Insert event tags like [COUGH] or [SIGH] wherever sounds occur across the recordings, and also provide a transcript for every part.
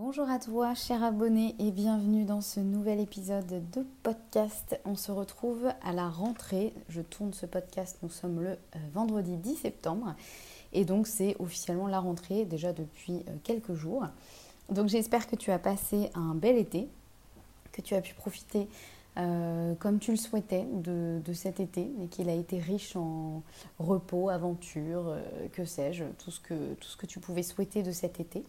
Bonjour à toi, cher abonné, et bienvenue dans ce nouvel épisode de podcast. On se retrouve à la rentrée. Je tourne ce podcast, nous sommes le euh, vendredi 10 septembre, et donc c'est officiellement la rentrée déjà depuis euh, quelques jours. Donc j'espère que tu as passé un bel été, que tu as pu profiter euh, comme tu le souhaitais de, cet été et qu'il a été riche en repos, aventure, que sais-je, tout ce que tu pouvais souhaiter de cet été.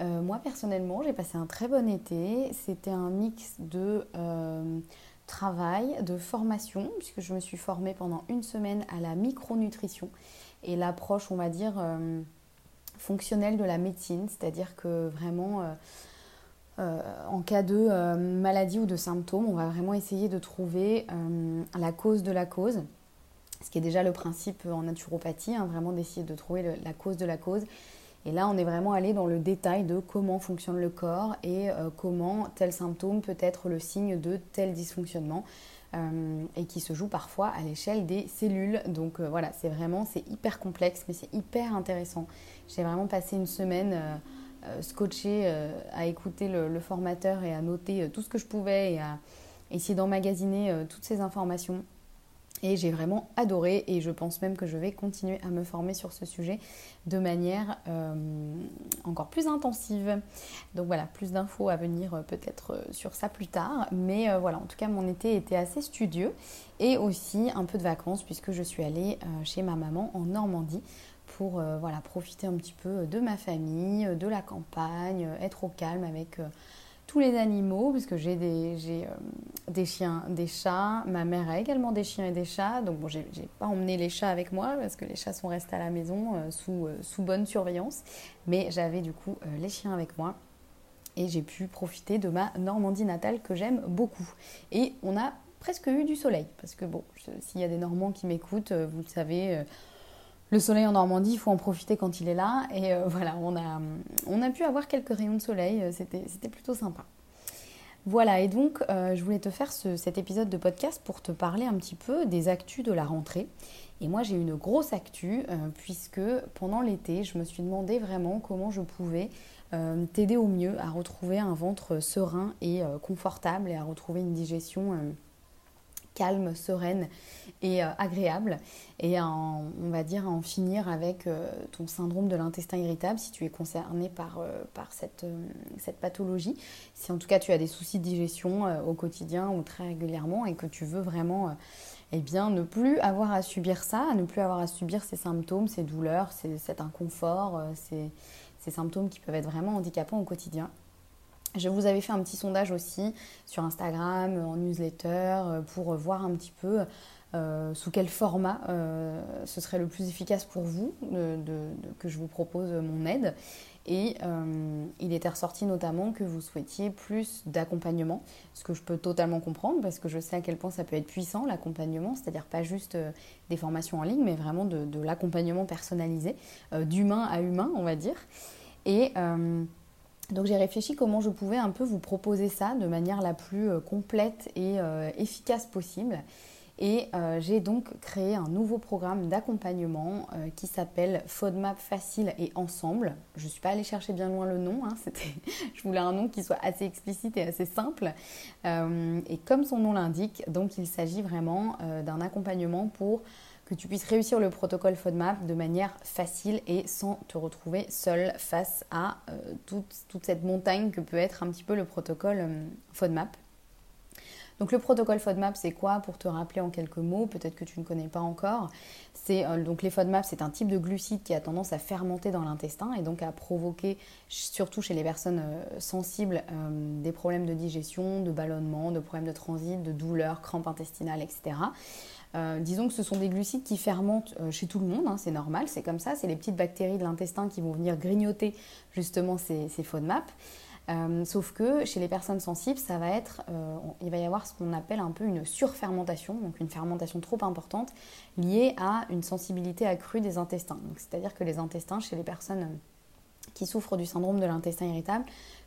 Euh, moi personnellement, j'ai passé un très bon été. C'était un mix de euh, travail, de formation, puisque je me suis formée pendant une semaine à la micronutrition et l'approche, on va dire, euh, fonctionnelle de la médecine, c'est-à-dire que vraiment, en cas de maladie ou de symptômes, on va vraiment essayer de trouver la cause de la cause ce qui est déjà le principe en naturopathie, hein, vraiment d'essayer de trouver la cause de la cause et là, on est vraiment allé dans le détail de comment fonctionne le corps et euh, comment tel symptôme peut être le signe de tel dysfonctionnement. Euh, et qui se joue parfois à l'échelle des cellules. Donc euh, voilà, c'est vraiment, c'est hyper complexe, mais c'est hyper intéressant. J'ai vraiment passé une semaine scotchée à écouter le, formateur et à noter tout ce que je pouvais et à essayer d'emmagasiner toutes ces informations et j'ai vraiment adoré et je pense même que je vais continuer à me former sur ce sujet de manière euh, encore plus intensive. Donc voilà, plus d'infos à venir euh, peut-être euh, sur ça plus tard. Mais voilà, en tout cas mon été était assez studieux et aussi un peu de vacances puisque je suis allée chez ma maman en Normandie pour voilà, profiter un petit peu de ma famille, de la campagne, être au calme avec tous les animaux, puisque j'ai des, euh, des chiens, des chats. Ma mère a également des chiens et des chats. Donc bon, j'ai pas emmené les chats avec moi parce que les chats sont restés à la maison euh, sous, euh, sous bonne surveillance. Mais j'avais du coup les chiens avec moi. Et j'ai pu profiter de ma Normandie natale que j'aime beaucoup. Et on a presque eu du soleil. Parce que bon, s'il y a des Normands qui m'écoutent, vous le savez le soleil en Normandie, il faut en profiter quand il est là. Et euh, voilà, on a, pu avoir quelques rayons de soleil, euh, c'était plutôt sympa. Voilà, et donc euh, je voulais te faire cet épisode de podcast pour te parler un petit peu des actus de la rentrée. Et moi j'ai une grosse actu puisque pendant l'été je me suis demandé vraiment comment je pouvais t'aider au mieux à retrouver un ventre serein et confortable et à retrouver une digestion calme, sereine et euh, agréable. Et on va dire en finir avec euh, ton syndrome de l'intestin irritable si tu es concerné par, euh, par cette, cette, pathologie. Si en tout cas tu as des soucis de digestion au quotidien ou très régulièrement et que tu veux vraiment eh bien, ne plus avoir à subir ça, ne plus avoir à subir ces symptômes, ces douleurs, cet inconfort, ces, ces symptômes qui peuvent être vraiment handicapants au quotidien. Je vous avais fait un petit sondage aussi sur Instagram, en newsletter, euh, pour voir un petit peu euh, sous quel format euh, ce serait le plus efficace pour vous que je vous propose mon aide. Et il était ressorti notamment que vous souhaitiez plus d'accompagnement, ce que je peux totalement comprendre parce que je sais à quel point ça peut être puissant l'accompagnement, c'est-à-dire pas juste des formations en ligne, mais vraiment de, de l'accompagnement personnalisé, d'humain à humain, on va dire. Et donc j'ai réfléchi comment je pouvais un peu vous proposer ça de manière la plus euh, complète et euh, efficace possible. Et euh, j'ai donc créé un nouveau programme d'accompagnement qui s'appelle FODMAP Facile et Ensemble. Je ne suis pas allée chercher bien loin le nom, hein, [LAUGHS] je voulais un nom qui soit assez explicite et assez simple. et comme son nom l'indique, donc il s'agit vraiment d'un accompagnement pour que tu puisses réussir le protocole FODMAP de manière facile et sans te retrouver seul face à euh, toute, cette montagne que peut être un petit peu le protocole euh, FODMAP. Donc le protocole FODMAP, c'est quoi? Pour te rappeler en quelques mots, peut-être que tu ne connais pas encore. C'est euh, donc les FODMAP, c'est un type de glucide qui a tendance à fermenter dans l'intestin et donc à provoquer, surtout chez les personnes sensibles, des problèmes de digestion, de ballonnement, de problèmes de transit, de douleurs, crampes intestinales, etc. disons que ce sont des glucides qui fermentent chez tout le monde, hein, c'est normal, c'est comme ça, c'est les petites bactéries de l'intestin qui vont venir grignoter justement ces, ces FODMAP. Euh, sauf que chez les personnes sensibles, ça va être, euh, il va y avoir ce qu'on appelle un peu une surfermentation, donc une fermentation trop importante liée à une sensibilité accrue des intestins. C'est-à-dire que les intestins, chez les personnes euh, qui souffrent du syndrome de l'intestin irritable,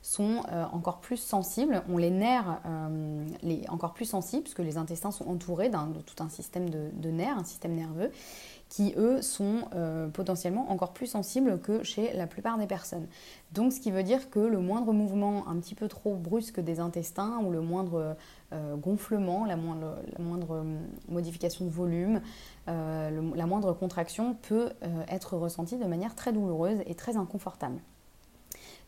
sont encore plus sensibles, ont les nerfs les, encore plus sensibles, puisque les intestins sont entourés de tout un système de nerfs, un système nerveux, qui eux sont euh, potentiellement encore plus sensibles que chez la plupart des personnes. Donc ce qui veut dire que le moindre mouvement un petit peu trop brusque des intestins ou le moindre euh, gonflement, la moindre, euh, modification de volume, la moindre contraction peut être ressentie de manière très douloureuse et très inconfortable.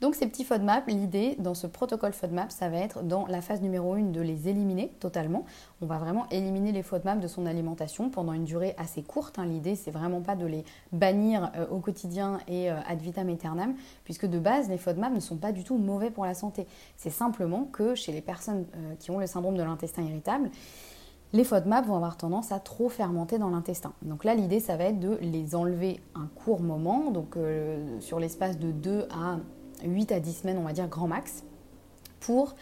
Donc ces petits FODMAP, l'idée dans ce protocole FODMAP, ça va être dans la phase numéro 1 de les éliminer totalement. On va vraiment éliminer les FODMAP de son alimentation pendant une durée assez courte. Hein. L'idée, c'est vraiment pas de les bannir euh, au quotidien et euh, ad vitam aeternam, puisque de base, les FODMAP ne sont pas du tout mauvais pour la santé. C'est simplement que chez les personnes euh, qui ont le syndrome de l'intestin irritable, les FODMAP vont avoir tendance à trop fermenter dans l'intestin. Donc là, l'idée, ça va être de les enlever un court moment, donc sur l'espace de 2 à 8 à 10 semaines, on va dire grand max, pour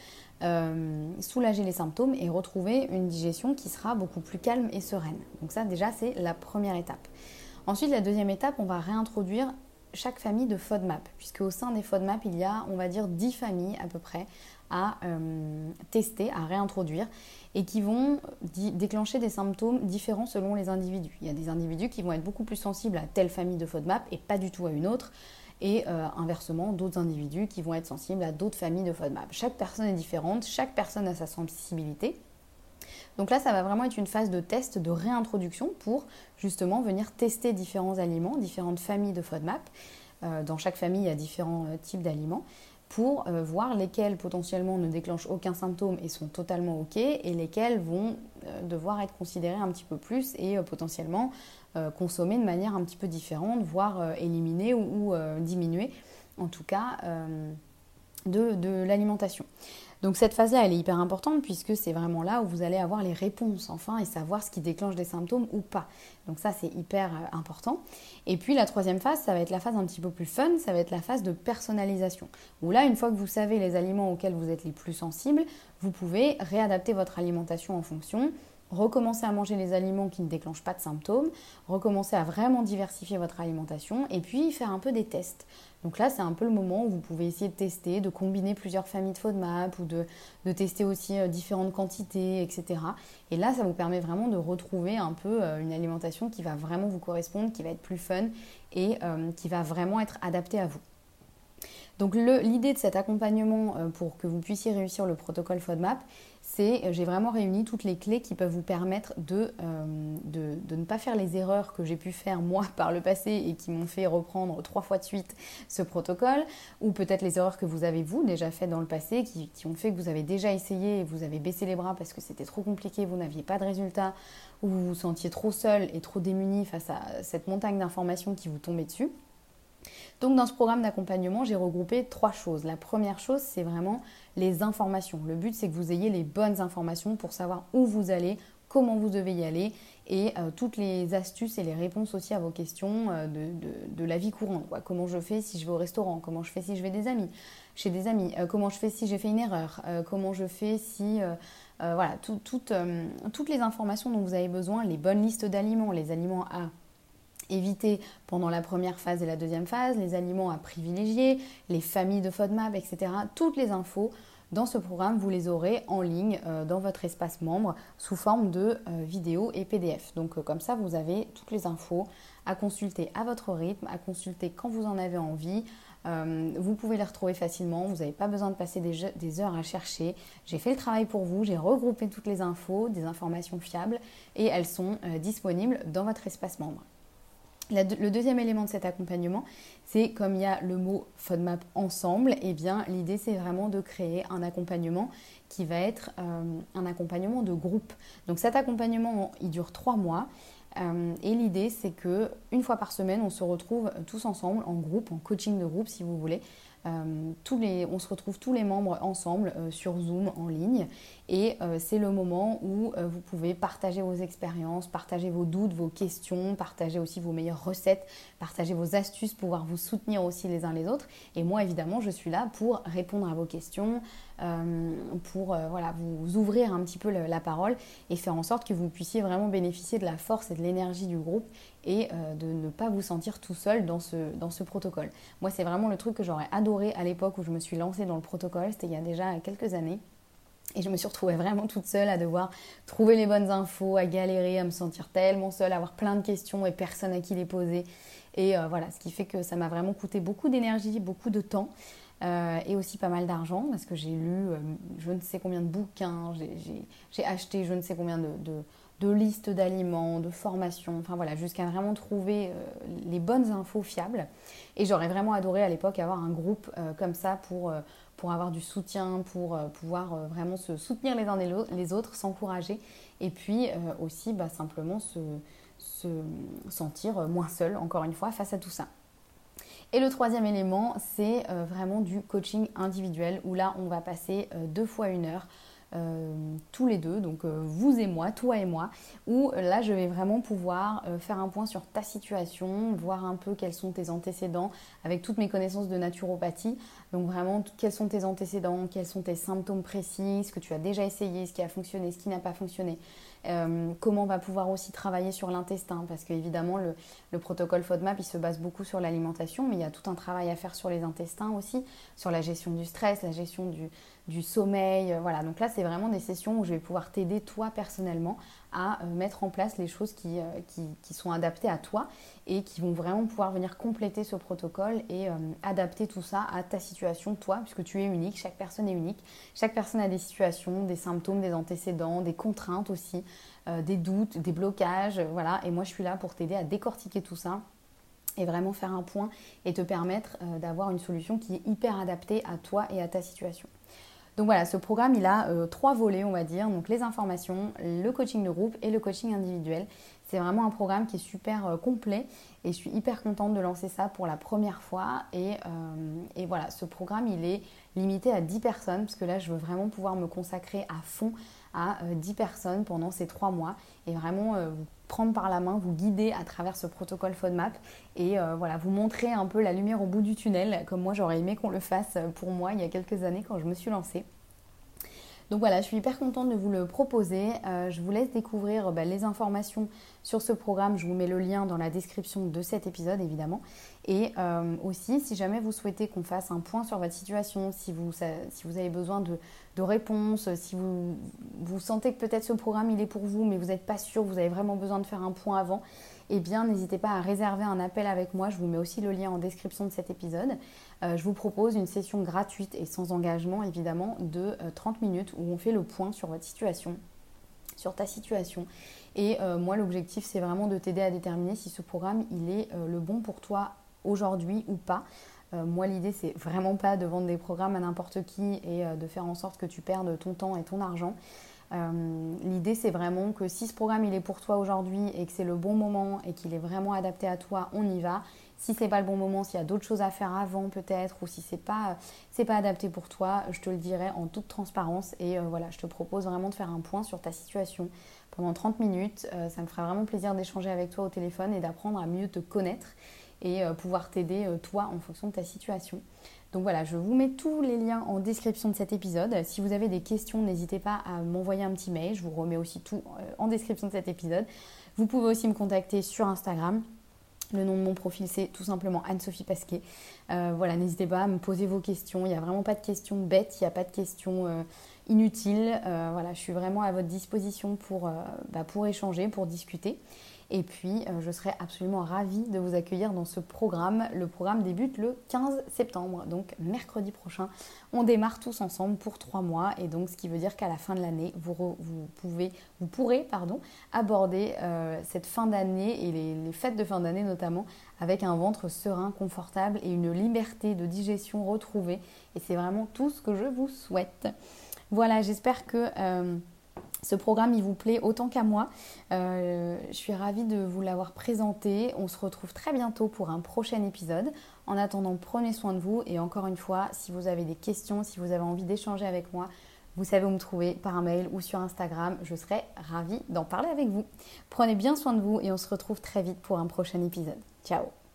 euh, soulager les symptômes et retrouver une digestion qui sera beaucoup plus calme et sereine. Donc ça déjà c'est la première étape. Ensuite la deuxième étape, on va réintroduire chaque famille de FODMAP, puisque au sein des FODMAP, il y a on va dire 10 familles à peu près à euh, tester, à réintroduire et qui vont déclencher des symptômes différents selon les individus. Il y a des individus qui vont être beaucoup plus sensibles à telle famille de FODMAP et pas du tout à une autre et euh, inversement d'autres individus qui vont être sensibles à d'autres familles de FODMAP. Chaque personne est différente, chaque personne a sa sensibilité. Donc là, ça va vraiment être une phase de test, de réintroduction pour justement venir tester différents aliments, différentes familles de FODMAP. Euh, dans chaque famille, il y a différents euh, types d'aliments pour voir lesquels potentiellement ne déclenchent aucun symptôme et sont totalement OK et lesquels vont devoir être considérés un petit peu plus et potentiellement euh, consommer de manière un petit peu différente, voire euh, éliminer ou, euh, diminuer, en tout cas, de, l'alimentation. Donc cette phase-là, elle est hyper importante puisque c'est vraiment là où vous allez avoir les réponses enfin et savoir ce qui déclenche des symptômes ou pas. Donc ça, c'est hyper important. Et puis la troisième phase, ça va être la phase un petit peu plus fun, ça va être la phase de personnalisation. Où là, une fois que vous savez les aliments auxquels vous êtes les plus sensibles, vous pouvez réadapter votre alimentation en fonction recommencer à manger les aliments qui ne déclenchent pas de symptômes, recommencer à vraiment diversifier votre alimentation et puis faire un peu des tests. Donc là, c'est un peu le moment où vous pouvez essayer de tester, de combiner plusieurs familles de FODMAP ou de, tester aussi euh, différentes quantités, etc. Et là, ça vous permet vraiment de retrouver un peu euh, une alimentation qui va vraiment vous correspondre, qui va être plus fun et euh, qui va vraiment être adaptée à vous. Donc l'idée de cet accompagnement pour que vous puissiez réussir le protocole FODMAP, c'est euh, j'ai vraiment réuni toutes les clés qui peuvent vous permettre euh, de, de, ne pas faire les erreurs que j'ai pu faire moi [LAUGHS] par le passé et qui m'ont fait reprendre trois fois de suite ce protocole, ou peut-être les erreurs que vous avez vous déjà faites dans le passé qui, qui, ont fait que vous avez déjà essayé et vous avez baissé les bras parce que c'était trop compliqué, vous n'aviez pas de résultat, ou vous vous sentiez trop seul et trop démuni face à cette montagne d'informations qui vous tombait dessus. Donc dans ce programme d'accompagnement, j'ai regroupé trois choses. La première chose, c'est vraiment les informations. Le but, c'est que vous ayez les bonnes informations pour savoir où vous allez, comment vous devez y aller et euh, toutes les astuces et les réponses aussi à vos questions euh, de, la vie courante. Comment je fais si je vais au restaurant? Comment je fais si je vais des amis chez des amis? Euh, Comment je fais si j'ai fait une erreur? Comment je fais si... voilà, toutes les informations dont vous avez besoin, les bonnes listes d'aliments, les aliments à éviter pendant la première phase et la deuxième phase, les aliments à privilégier, les familles de FODMAP, etc. Toutes les infos dans ce programme, vous les aurez en ligne euh, dans votre espace membre sous forme de euh, vidéos et PDF. Donc euh, comme ça, vous avez toutes les infos à consulter à votre rythme, à consulter quand vous en avez envie. vous pouvez les retrouver facilement, vous n'avez pas besoin de passer des, des heures à chercher. J'ai fait le travail pour vous, j'ai regroupé toutes les infos, des informations fiables et elles sont disponibles dans votre espace membre. Le deuxième élément de cet accompagnement, c'est comme il y a le mot FODMAP ensemble, et eh bien l'idée c'est vraiment de créer un accompagnement qui va être euh, un accompagnement de groupe. Donc cet accompagnement, il dure trois mois. Euh, et l'idée, c'est que une fois par semaine, on se retrouve tous ensemble en groupe, en coaching de groupe, si vous voulez, euh, on se retrouve tous les membres ensemble euh, sur Zoom en ligne et euh, c'est le moment où vous pouvez partager vos expériences, partager vos doutes, vos questions, partager aussi vos meilleures recettes, partager vos astuces, pouvoir vous soutenir aussi les uns les autres. Et moi évidemment je suis là pour répondre à vos questions, pour voilà, vous ouvrir un petit peu la parole et faire en sorte que vous puissiez vraiment bénéficier de la force et de l'énergie du groupe et euh, de ne pas vous sentir tout seul dans ce, dans ce protocole. Moi, c'est vraiment le truc que j'aurais adoré à l'époque où je me suis lancée dans le protocole, c'était il y a déjà quelques années. Et je me suis retrouvée vraiment toute seule à devoir trouver les bonnes infos, à galérer, à me sentir tellement seule, à avoir plein de questions et personne à qui les poser. Et euh, voilà, ce qui fait que ça m'a vraiment coûté beaucoup d'énergie, beaucoup de temps. Euh, et aussi pas mal d'argent parce que j'ai lu je ne sais combien de bouquins, j'ai acheté je ne sais combien de, de listes d'aliments, de formations, enfin voilà, jusqu'à vraiment trouver euh, les bonnes infos fiables. Et j'aurais vraiment adoré à l'époque avoir un groupe euh, comme ça pour, euh, pour avoir du soutien, pour pouvoir vraiment se soutenir les uns les autres, s'encourager, et puis aussi bah, simplement se, se sentir moins seul, encore une fois, face à tout ça. Et le troisième élément, c'est vraiment du coaching individuel, où là, on va passer deux fois une heure euh, tous les deux, donc euh, vous et moi, toi et moi, où euh, là je vais vraiment pouvoir faire un point sur ta situation, voir un peu quels sont tes antécédents avec toutes mes connaissances de naturopathie. Donc vraiment quels sont tes antécédents, quels sont tes symptômes précis, ce que tu as déjà essayé, ce qui a fonctionné, ce qui n'a pas fonctionné. Comment on va pouvoir aussi travailler sur l'intestin? Parce qu'évidemment le, le, protocole FODMAP il se base beaucoup sur l'alimentation mais il y a tout un travail à faire sur les intestins aussi, sur la gestion du stress, la gestion du, sommeil. Euh, voilà, donc là, c'est vraiment des sessions où je vais pouvoir t'aider toi personnellement à euh, mettre en place les choses euh, qui, sont adaptées à toi et qui vont vraiment pouvoir venir compléter ce protocole et adapter tout ça à ta situation, toi, puisque tu es unique, chaque personne est unique. Chaque personne a des situations, des symptômes, des antécédents, des contraintes aussi, des doutes, des blocages. voilà, et moi, je suis là pour t'aider à décortiquer tout ça et vraiment faire un point et te permettre d'avoir une solution qui est hyper adaptée à toi et à ta situation. Donc voilà, ce programme, il a euh, trois volets, on va dire. Donc les informations, le coaching de groupe et le coaching individuel. C'est vraiment un programme qui est super euh, complet et je suis hyper contente de lancer ça pour la première fois. Et, euh, voilà, ce programme, il est limité à 10 personnes parce que là, je veux vraiment pouvoir me consacrer à fond à 10 personnes pendant ces trois mois et vraiment vous prendre par la main, vous guider à travers ce protocole FODMAP et voilà, vous montrer un peu la lumière au bout du tunnel, comme moi j'aurais aimé qu'on le fasse pour moi il y a quelques années quand je me suis lancée. Donc voilà, je suis hyper contente de vous le proposer. Euh, je vous laisse découvrir bah, les informations sur ce programme. Je vous mets le lien dans la description de cet épisode, évidemment. Et euh, aussi, si jamais vous souhaitez qu'on fasse un point sur votre situation, si vous, si vous avez besoin de, de réponses, si vous, vous sentez que peut-être ce programme il est pour vous, mais vous n'êtes pas sûr, vous avez vraiment besoin de faire un point avant, eh bien n'hésitez pas à réserver un appel avec moi. Je vous mets aussi le lien en description de cet épisode. Euh, je vous propose une session gratuite et sans engagement évidemment de 30 euh, minutes où on fait le point sur votre situation, sur ta situation. Et euh, moi l'objectif c'est vraiment de t'aider à déterminer si ce programme il est le bon pour toi aujourd'hui ou pas. moi, l'idée, c'est vraiment pas de vendre des programmes à n'importe qui et de faire en sorte que tu perdes ton temps et ton argent. Euh, l'idée, c'est vraiment que si ce programme il est pour toi aujourd'hui et que c'est le bon moment et qu'il est vraiment adapté à toi, on y va. Si c'est pas le bon moment, s'il y a d'autres choses à faire avant peut-être, ou si c'est pas pas adapté pour toi, je te le dirai en toute transparence. Et euh, voilà, je te propose vraiment de faire un point sur ta situation pendant 30 minutes. Euh, ça me fera vraiment plaisir d'échanger avec toi au téléphone et d'apprendre à mieux te connaître et pouvoir t'aider toi en fonction de ta situation. Donc voilà, je vous mets tous les liens en description de cet épisode. Si vous avez des questions, n'hésitez pas à m'envoyer un petit mail. Je vous remets aussi tout euh, en description de cet épisode. Vous pouvez aussi me contacter sur Instagram. Le nom de mon profil, c'est tout simplement Anne-Sophie Pasquet. Euh, voilà, n'hésitez pas à me poser vos questions. Il n'y a vraiment pas de questions bêtes, il n'y a pas de questions, euh, inutile. voilà, je suis vraiment à votre disposition pour, bah, pour échanger, pour discuter. Et puis, euh, je serai absolument ravie de vous accueillir dans ce programme. Le programme débute le 15 septembre, donc mercredi prochain. On démarre tous ensemble pour trois mois. Et donc, ce qui veut dire qu'à la fin de l'année, vous, vous, vous pourrez pardon, aborder euh, cette fin d'année et les, les fêtes de fin d'année notamment avec un ventre serein, confortable et une liberté de digestion retrouvée. Et c'est vraiment tout ce que je vous souhaite. Voilà, j'espère que... Euh, ce programme, il vous plaît autant qu'à moi. Euh, je suis ravie de vous l'avoir présenté. On se retrouve très bientôt pour un prochain épisode. En attendant, prenez soin de vous. Et encore une fois, si vous avez des questions, si vous avez envie d'échanger avec moi, vous savez où me trouver par mail ou sur Instagram. Je serai ravie d'en parler avec vous. Prenez bien soin de vous et on se retrouve très vite pour un prochain épisode. Ciao